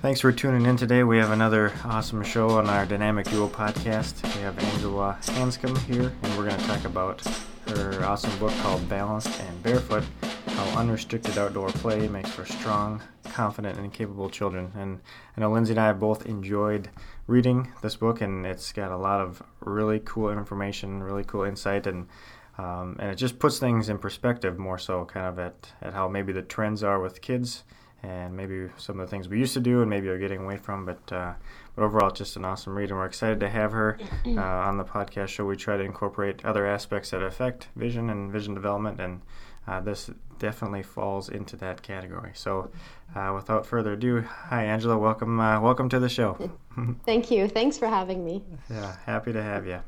Thanks for tuning in today. We have another awesome show on our Dynamic Duo podcast. We have Angela Hanscom here, and we're going to talk about her awesome book called Balanced and Barefoot How Unrestricted Outdoor Play Makes for Strong, Confident, and Capable Children. And I know Lindsay and I both enjoyed reading this book, and it's got a lot of really cool information, really cool insight, and um, and it just puts things in perspective more so, kind of at, at how maybe the trends are with kids and maybe some of the things we used to do and maybe are getting away from. But, uh, but overall, it's just an awesome read, and we're excited to have her uh, on the podcast show. We try to incorporate other aspects that affect vision and vision development, and uh, this definitely falls into that category. So, uh, without further ado, hi Angela, welcome, uh, welcome to the show. Thank you. Thanks for having me. Yeah, happy to have you.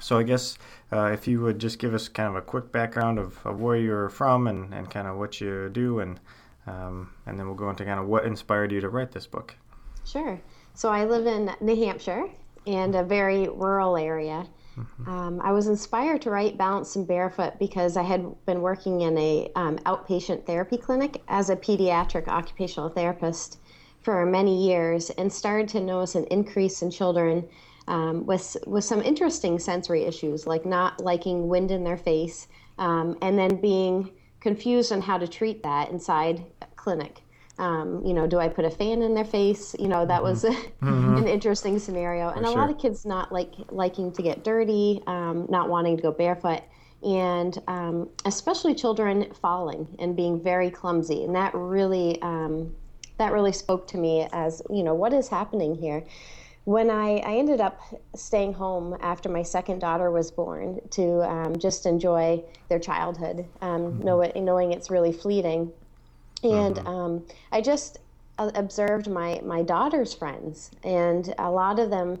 So I guess uh, if you would just give us kind of a quick background of, of where you're from and, and kind of what you do and um, and then we'll go into kind of what inspired you to write this book. Sure. So I live in New Hampshire and a very rural area. Mm-hmm. Um, I was inspired to write Balanced and Barefoot because I had been working in a um, outpatient therapy clinic as a pediatric occupational therapist for many years and started to notice an increase in children um, with with some interesting sensory issues like not liking wind in their face um, and then being confused on how to treat that inside clinic. Um, you know, do I put a fan in their face? You know, that was mm-hmm. an interesting scenario. And a sure. lot of kids not like liking to get dirty, um, not wanting to go barefoot, and um, especially children falling and being very clumsy. And that really um, that really spoke to me as you know what is happening here when I, I ended up staying home after my second daughter was born to um, just enjoy their childhood, um, mm-hmm. know knowing it's really fleeting. And mm-hmm. um, I just uh, observed my, my daughter's friends, and a lot of them,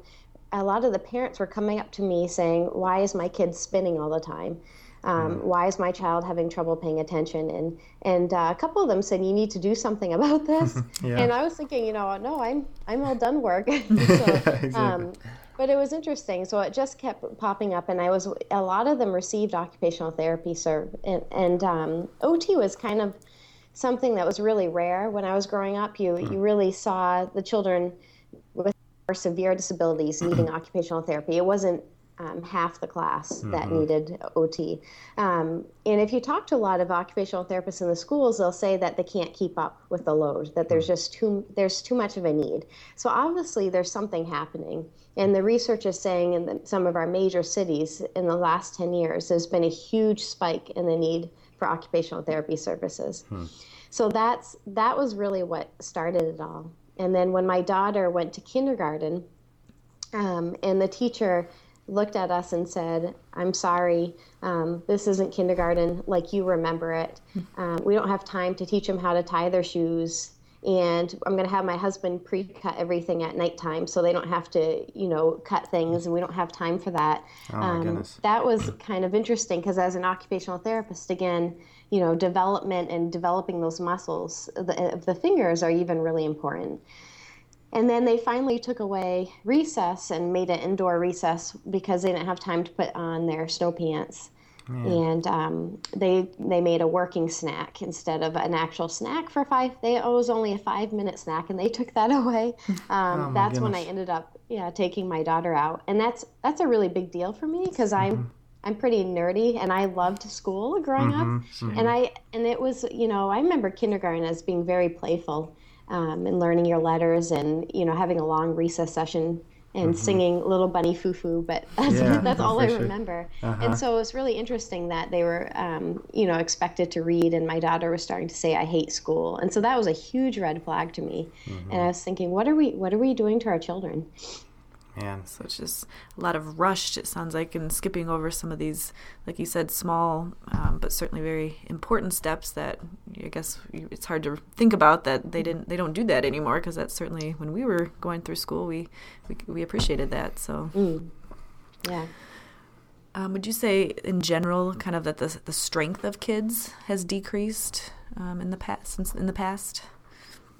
a lot of the parents were coming up to me saying, Why is my kid spinning all the time? Um. Why is my child having trouble paying attention? And and uh, a couple of them said, "You need to do something about this." yeah. And I was thinking, you know, no, I'm I'm all done work. so, exactly. um, but it was interesting. So it just kept popping up, and I was a lot of them received occupational therapy serve, and, and um, OT was kind of something that was really rare when I was growing up. You mm. you really saw the children with severe disabilities needing occupational therapy. It wasn't um, half the class mm-hmm. that needed OT. Um, and if you talk to a lot of occupational therapists in the schools, they'll say that they can't keep up with the load, that there's mm. just too there's too much of a need. So obviously there's something happening. And the research is saying in the, some of our major cities in the last 10 years, there's been a huge spike in the need for occupational therapy services. Hmm. So that's that was really what started it all. And then when my daughter went to kindergarten, um, and the teacher looked at us and said, I'm sorry, um, this isn't kindergarten like you remember it. Um, we don't have time to teach them how to tie their shoes. And I'm going to have my husband pre cut everything at nighttime so they don't have to, you know, cut things and we don't have time for that. Oh, my um, goodness. That was kind of interesting because as an occupational therapist, again, you know, development and developing those muscles of the, the fingers are even really important. And then they finally took away recess and made it indoor recess because they didn't have time to put on their snow pants. And um, they they made a working snack instead of an actual snack for five. They oh, it was only a five minute snack, and they took that away. Um, oh, that's goodness. when I ended up yeah taking my daughter out, and that's that's a really big deal for me because I'm mm-hmm. I'm pretty nerdy and I loved school growing mm-hmm, up. Mm-hmm. And I and it was, you know, I remember kindergarten as being very playful um, and learning your letters and you know having a long recess session and mm-hmm. singing little bunny foo foo but that's, yeah, that's all i sure. remember uh-huh. and so it was really interesting that they were um, you know expected to read and my daughter was starting to say i hate school and so that was a huge red flag to me mm-hmm. and i was thinking what are we what are we doing to our children Man. So it's just a lot of rushed, it sounds like, and skipping over some of these, like you said, small um, but certainly very important steps that I guess it's hard to think about that they didn't, they don't do that anymore because that's certainly when we were going through school, we we, we appreciated that. So, mm. yeah. Um, would you say, in general, kind of that the the strength of kids has decreased um, in the past? Since in the past.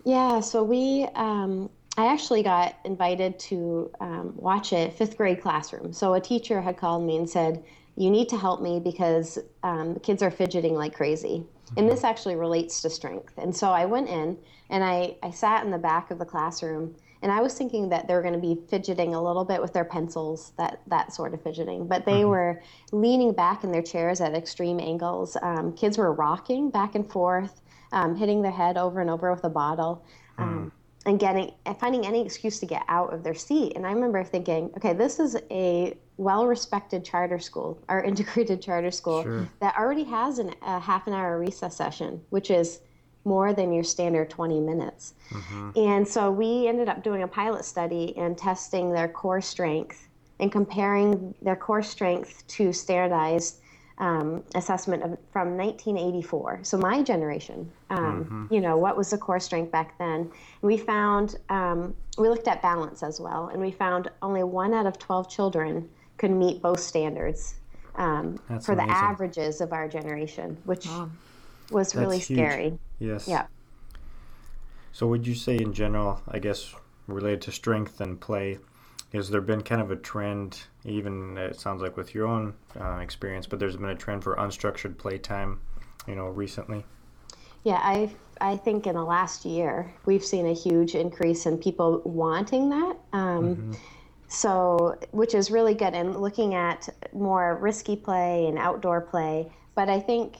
Yeah. So we um, I actually got invited to um, watch a fifth grade classroom. So a teacher had called me and said, you need to help me because um, kids are fidgeting like crazy. And this actually relates to strength. And so I went in and I, I sat in the back of the classroom and I was thinking that they were going to be fidgeting a little bit with their pencils, that that sort of fidgeting. But they mm-hmm. were leaning back in their chairs at extreme angles. Um, kids were rocking back and forth, um, hitting their head over and over with a bottle. Um, mm and getting and finding any excuse to get out of their seat. And I remember thinking, okay, this is a well-respected charter school, our integrated charter school sure. that already has an, a half an hour recess session, which is more than your standard 20 minutes. Mm-hmm. And so we ended up doing a pilot study and testing their core strength and comparing their core strength to standardized um, assessment of, from 1984. So my generation, um, mm-hmm. you know, what was the core strength back then? We found um, we looked at balance as well, and we found only one out of 12 children could meet both standards um, for amazing. the averages of our generation, which oh. was really scary. Yes. Yeah. So would you say in general, I guess related to strength and play, has there been kind of a trend, even it sounds like with your own uh, experience, but there's been a trend for unstructured playtime, you know, recently? Yeah, I I think in the last year we've seen a huge increase in people wanting that. Um, mm-hmm. So, which is really good, and looking at more risky play and outdoor play. But I think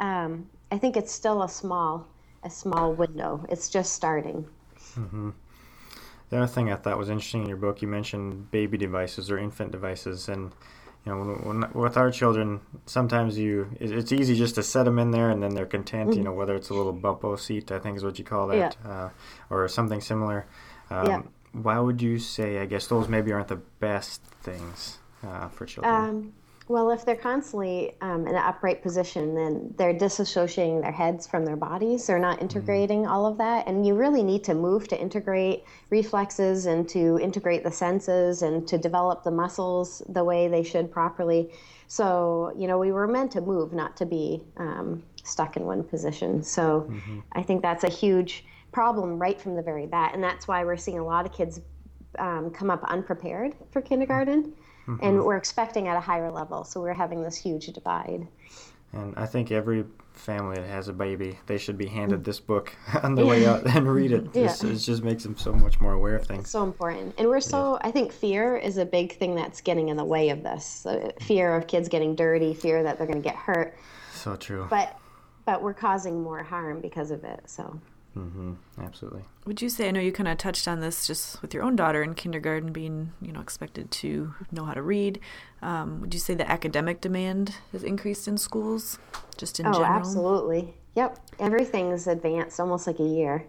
um, I think it's still a small a small window. It's just starting. Mm-hmm. The other thing I thought was interesting in your book, you mentioned baby devices or infant devices, and you know, when, when, with our children, sometimes you it's easy just to set them in there and then they're content. Mm-hmm. You know, whether it's a little Bumbo seat, I think is what you call that, yeah. uh, or something similar. Um, yeah. Why would you say? I guess those maybe aren't the best things uh, for children. Um, well, if they're constantly um, in an upright position, then they're disassociating their heads from their bodies. They're not integrating mm-hmm. all of that. And you really need to move to integrate reflexes and to integrate the senses and to develop the muscles the way they should properly. So, you know, we were meant to move, not to be um, stuck in one position. So mm-hmm. I think that's a huge problem right from the very bat. And that's why we're seeing a lot of kids um, come up unprepared for kindergarten mm-hmm. and we're expecting at a higher level. So we're having this huge divide. And I think every family that has a baby, they should be handed this book on the way out and read it. yeah. It just makes them so much more aware of things. It's so important. And we're so, yeah. I think fear is a big thing that's getting in the way of this. So fear of kids getting dirty, fear that they're going to get hurt. So true. But but we're causing more harm because of it. So Mm-hmm. Absolutely. Would you say? I know you kind of touched on this just with your own daughter in kindergarten, being you know expected to know how to read. Um, would you say the academic demand has increased in schools, just in oh, general? absolutely. Yep, everything's advanced almost like a year.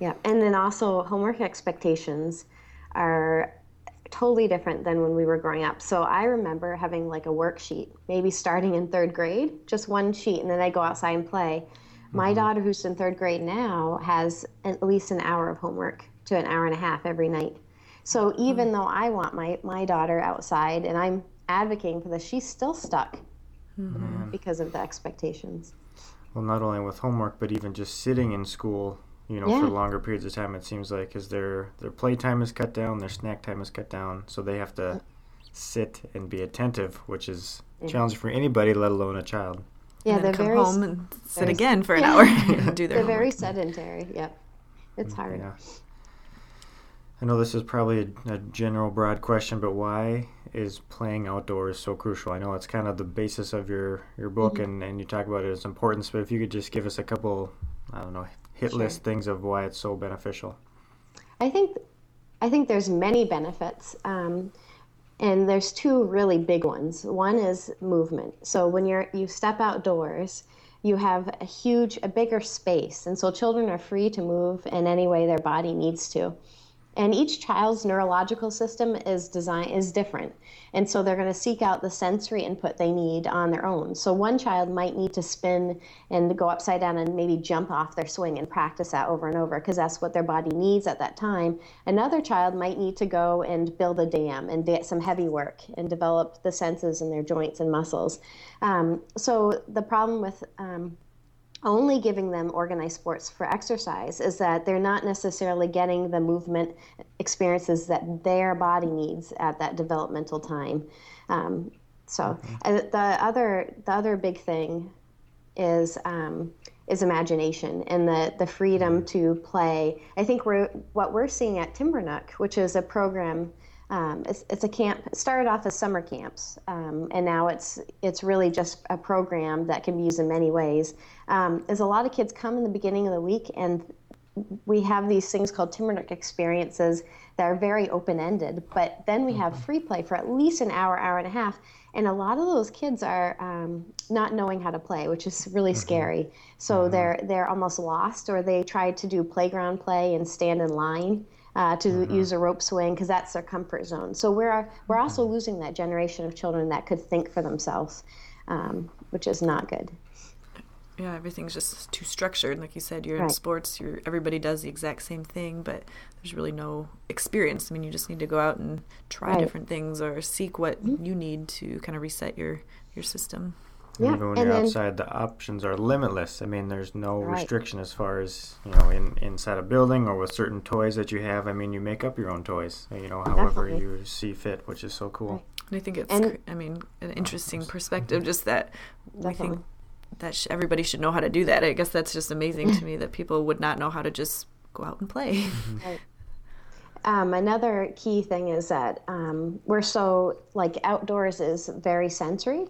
Yeah, and then also homework expectations are totally different than when we were growing up. So I remember having like a worksheet, maybe starting in third grade, just one sheet, and then I go outside and play. My mm-hmm. daughter, who's in third grade now, has at least an hour of homework to an hour and a half every night. So even mm-hmm. though I want my, my daughter outside and I'm advocating for this, she's still stuck mm-hmm. because of the expectations. Well, not only with homework, but even just sitting in school, you know, yeah. for longer periods of time, it seems like, because their, their playtime is cut down, their snack time is cut down, so they have to sit and be attentive, which is challenging for anybody, let alone a child. Yeah, they're come very, home and sit again for an yeah. hour and do their. They're very sedentary. Yep, it's hard. Yeah. I know this is probably a, a, general, broad question, but why is playing outdoors so crucial? I know it's kind of the basis of your, your book, mm-hmm. and, and you talk about its importance. But if you could just give us a couple, I don't know, hit sure. list things of why it's so beneficial. I think, I think there's many benefits. Um, and there's two really big ones. One is movement. So when you're you step outdoors, you have a huge a bigger space and so children are free to move in any way their body needs to and each child's neurological system is design is different. And so they're going to seek out the sensory input they need on their own. So one child might need to spin and go upside down and maybe jump off their swing and practice that over and over because that's what their body needs at that time. Another child might need to go and build a dam and get some heavy work and develop the senses in their joints and muscles. Um, so the problem with um, only giving them organized sports for exercise is that they're not necessarily getting the movement experiences that their body needs at that developmental time. Um, So mm-hmm. the other the other big thing is um, is imagination and the the freedom mm-hmm. to play. I think we're what we're seeing at Timbernook, which is a program. Um, it's, it's, a camp. It started off as summer camps, um, and now it's it's really just a program that can be used in many ways. Um, is a lot of kids come in the beginning of the week, and we have these things called Timbernook experiences that are very open ended. But then we have mm-hmm. free play for at least an hour, hour and a half, and a lot of those kids are um, not knowing how to play, which is really mm-hmm. scary. So mm-hmm. they're they're almost lost, or they try to do playground play and stand in line. Uh, to mm-hmm. use a rope swing because that's their comfort zone. So we're we're also mm-hmm. losing that generation of children that could think for themselves, um, which is not good yeah everything's just too structured like you said you're right. in sports you're everybody does the exact same thing but there's really no experience i mean you just need to go out and try right. different things or seek what mm-hmm. you need to kind of reset your your system yeah. Even when and you're then, outside, the options are limitless. I mean, there's no right. restriction as far as you know, in inside a building or with certain toys that you have. I mean, you make up your own toys. You know, however Definitely. you see fit, which is so cool. Right. And I think it's, and, I mean, an interesting perspective. Just that Definitely. we think that sh- everybody should know how to do that. I guess that's just amazing to me that people would not know how to just go out and play. Right. Um, another key thing is that um, we're so like outdoors is very sensory.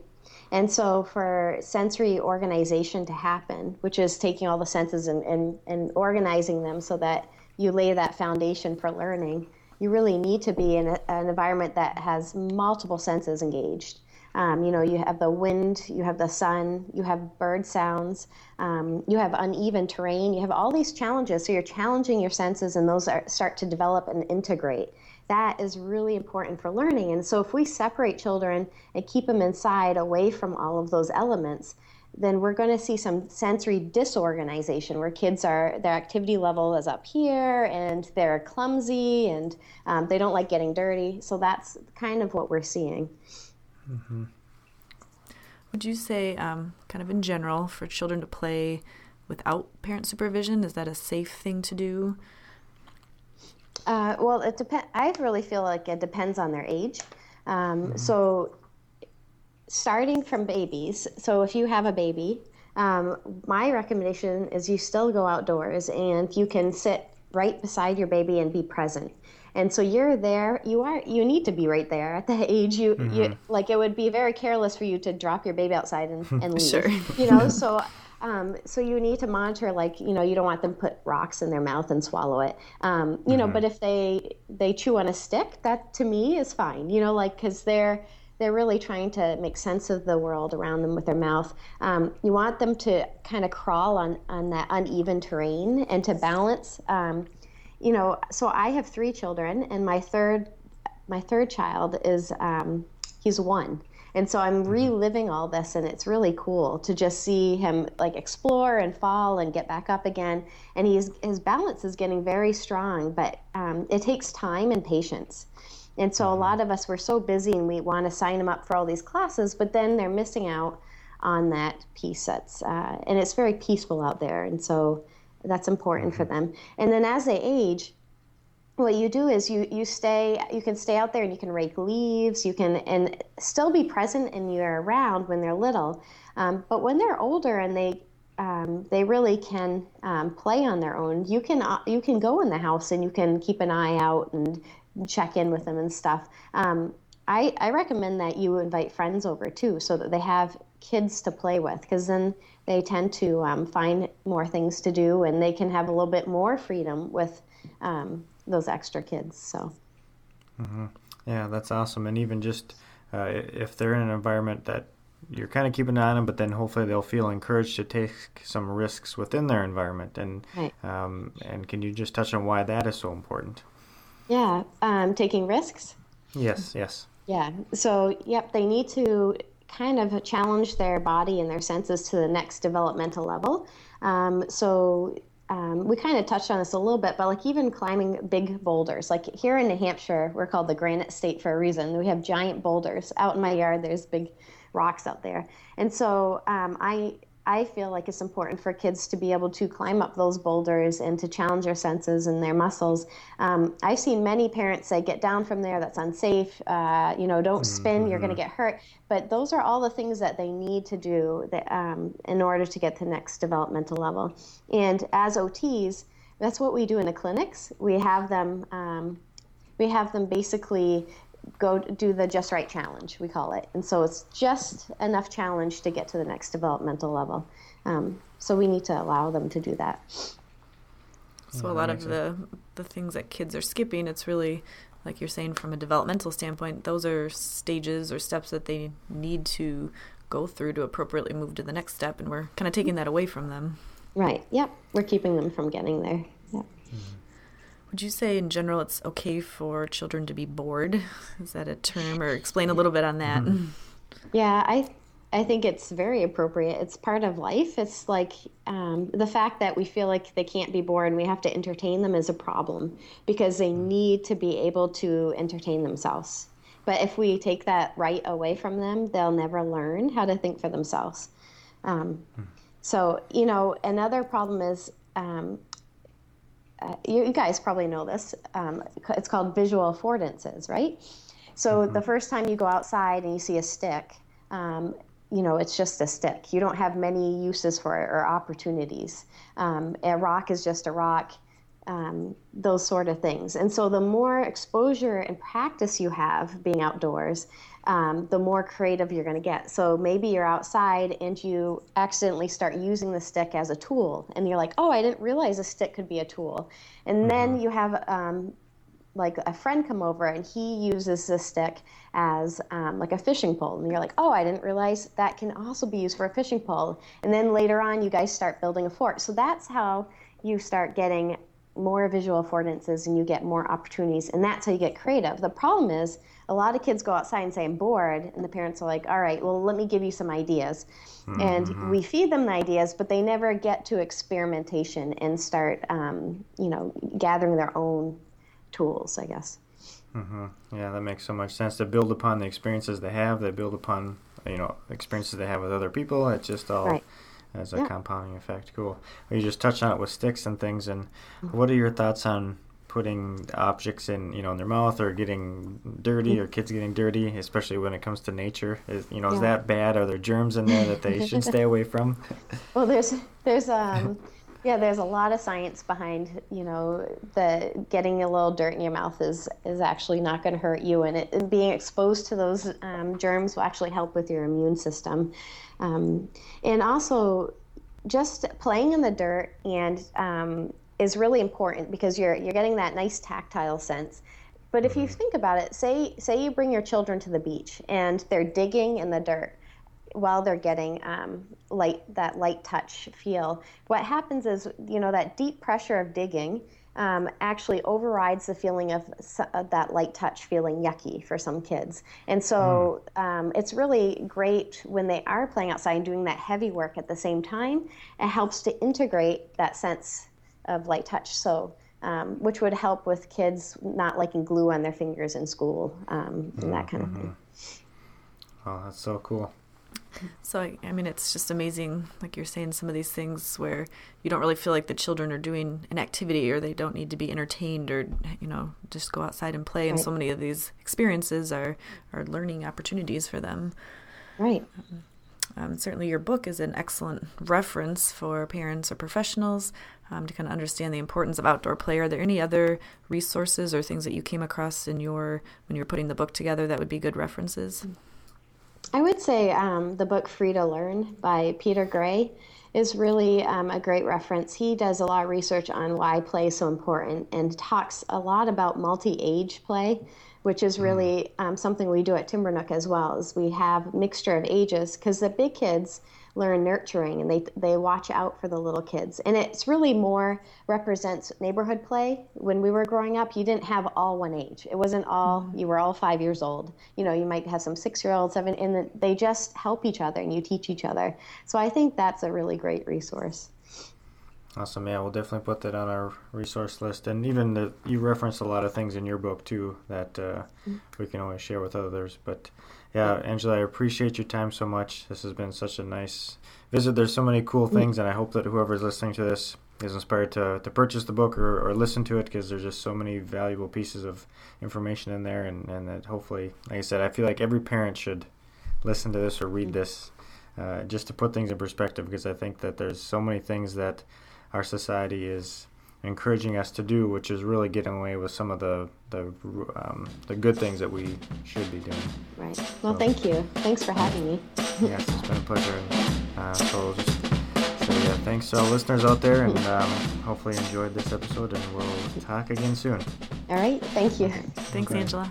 And so, for sensory organization to happen, which is taking all the senses and, and, and organizing them so that you lay that foundation for learning, you really need to be in a, an environment that has multiple senses engaged. Um, you know, you have the wind, you have the sun, you have bird sounds, um, you have uneven terrain, you have all these challenges. So you're challenging your senses, and those are, start to develop and integrate. That is really important for learning. And so if we separate children and keep them inside, away from all of those elements, then we're going to see some sensory disorganization where kids are their activity level is up here and they're clumsy and um, they don't like getting dirty so that's kind of what we're seeing Mm-hmm. Would you say, um, kind of in general, for children to play without parent supervision, is that a safe thing to do? Uh, well, it depends. I really feel like it depends on their age. Um, mm-hmm. So, starting from babies. So, if you have a baby, um, my recommendation is you still go outdoors and you can sit right beside your baby and be present and so you're there you are you need to be right there at the age you mm-hmm. you like it would be very careless for you to drop your baby outside and, and leave sure. you know so um, so you need to monitor like you know you don't want them put rocks in their mouth and swallow it um, you mm-hmm. know but if they they chew on a stick that to me is fine you know like because they're they're really trying to make sense of the world around them with their mouth. Um, you want them to kind of crawl on, on that uneven terrain and to balance. Um, you know, so I have three children, and my third, my third child is um, he's one, and so I'm mm-hmm. reliving all this, and it's really cool to just see him like explore and fall and get back up again. And he's his balance is getting very strong, but um, it takes time and patience. And so a mm-hmm. lot of us we're so busy and we want to sign them up for all these classes, but then they're missing out on that piece that's uh, and it's very peaceful out there, and so that's important for mm-hmm. them. And then as they age, what you do is you you stay you can stay out there and you can rake leaves you can and still be present and you're around when they're little. Um, but when they're older and they um, they really can um, play on their own you can uh, you can go in the house and you can keep an eye out and check in with them and stuff. Um, I, I recommend that you invite friends over too so that they have kids to play with because then they tend to um, find more things to do and they can have a little bit more freedom with um, those extra kids. So, mm-hmm. yeah, that's awesome. And even just uh, if they're in an environment that you're kind of keeping an eye on them, but then hopefully they'll feel encouraged to take some risks within their environment. And right. um, and can you just touch on why that is so important? Yeah, um, taking risks. Yes. Yes. Yeah. So, yep, they need to kind of challenge their body and their senses to the next developmental level. Um, so um, we kind of touched on this a little bit, but like even climbing big boulders, like here in New Hampshire, we're called the Granite State for a reason. We have giant boulders out in my yard. There's big rocks out there, and so um, I I feel like it's important for kids to be able to climb up those boulders and to challenge their senses and their muscles. Um, I've seen many parents say, "Get down from there. That's unsafe. Uh, you know, don't spin. Mm-hmm. You're going to get hurt." But those are all the things that they need to do that, um, in order to get to the next developmental level. And as OTs, that's what we do in the clinics. We have them. Um, we have them basically go do the just right challenge we call it. And so it's just enough challenge to get to the next developmental level. Um, so we need to allow them to do that. So yeah, a lot of the the things that kids are skipping it's really like you're saying from a developmental standpoint those are stages or steps that they need to go through to appropriately move to the next step and we're kind of taking that away from them. Right yep we're keeping them from getting there yep. Mm-hmm. Would you say in general it's okay for children to be bored? Is that a term or explain a little bit on that? Mm-hmm. Yeah, I I think it's very appropriate. It's part of life. It's like um, the fact that we feel like they can't be bored and we have to entertain them is a problem because they need to be able to entertain themselves. But if we take that right away from them, they'll never learn how to think for themselves. Um, hmm. so, you know, another problem is um, uh, you, you, guys probably know this. Um, it's called visual affordances, right? So mm-hmm. the first time you go outside and you see a stick, um, you know, it's just a stick. You don't have many uses for it or opportunities. Um, a rock is just a rock, um, those sort of things. And so the more exposure and practice you have being outdoors, um, the more creative you're going to get. So maybe you're outside and you accidentally start using the stick as a tool, and you're like, oh, I didn't realize a stick could be a tool. And mm-hmm. then you have um, like a friend come over and he uses the stick as um, like a fishing pole and you're like oh i didn't realize that can also be used for a fishing pole and then later on you guys start building a fort so that's how you start getting more visual affordances and you get more opportunities and that's how you get creative the problem is a lot of kids go outside and say, I'm bored. And the parents are like, all right, well, let me give you some ideas. Mm-hmm. And we feed them the ideas, but they never get to experimentation and start, um, you know, gathering their own tools, I guess. Mm-hmm. Yeah, that makes so much sense. To build upon the experiences they have, they build upon, you know, experiences they have with other people. It's just all. Right as a yeah. compounding effect. Cool. You just touched on it with sticks and things. And mm-hmm. what are your thoughts on putting objects in you know in their mouth or getting dirty or kids getting dirty especially when it comes to nature is you know yeah. is that bad are there germs in there that they should stay away from well there's there's um yeah there's a lot of science behind you know the getting a little dirt in your mouth is is actually not going to hurt you and, it, and being exposed to those um, germs will actually help with your immune system um, and also just playing in the dirt and um, is really important because you're you're getting that nice tactile sense. But if you mm-hmm. think about it, say say you bring your children to the beach and they're digging in the dirt while they're getting um, light that light touch feel. What happens is you know that deep pressure of digging um, actually overrides the feeling of, of, that light touch feeling yucky for some kids. And so mm. um, it's really great when they are playing outside and doing that heavy work at the same time. It helps to integrate that sense of light touch. So, um, which would help with kids not liking glue on their fingers in school um, and that kind of thing. Mm-hmm. Oh, that's so cool. So, I, I mean, it's just amazing, like you're saying, some of these things where you don't really feel like the children are doing an activity or they don't need to be entertained or, you know, just go outside and play. Right. And so many of these experiences are, are learning opportunities for them. Right. Um, certainly, your book is an excellent reference for parents or professionals um, to kind of understand the importance of outdoor play. Are there any other resources or things that you came across in your when you're putting the book together that would be good references? I would say um, the book Free to Learn by Peter Gray is really um, a great reference. He does a lot of research on why play is so important and talks a lot about multi-age play, which is really mm. um, something we do at Timbernook as well. Is we have mixture of ages because the big kids learn nurturing and they they watch out for the little kids and it's really more represents neighborhood play when we were growing up you didn't have all one age it wasn't all mm-hmm. you were all five years old you know you might have some six year olds seven and they just help each other and you teach each other so i think that's a really great resource Awesome. Yeah, we'll definitely put that on our resource list. And even the, you referenced a lot of things in your book too that uh, we can always share with others. But yeah, Angela, I appreciate your time so much. This has been such a nice visit. There's so many cool things, and I hope that whoever's listening to this is inspired to, to purchase the book or, or listen to it because there's just so many valuable pieces of information in there. And, and that hopefully, like I said, I feel like every parent should listen to this or read this uh, just to put things in perspective because I think that there's so many things that our society is encouraging us to do, which is really getting away with some of the the um, the good things that we should be doing. Right. Well, so, thank you. Thanks for having me. yes, it's been a pleasure. And, uh, so just so yeah, thanks to all listeners out there, and um, hopefully enjoyed this episode, and we'll talk again soon. All right. Thank you. Thanks, okay. Angela.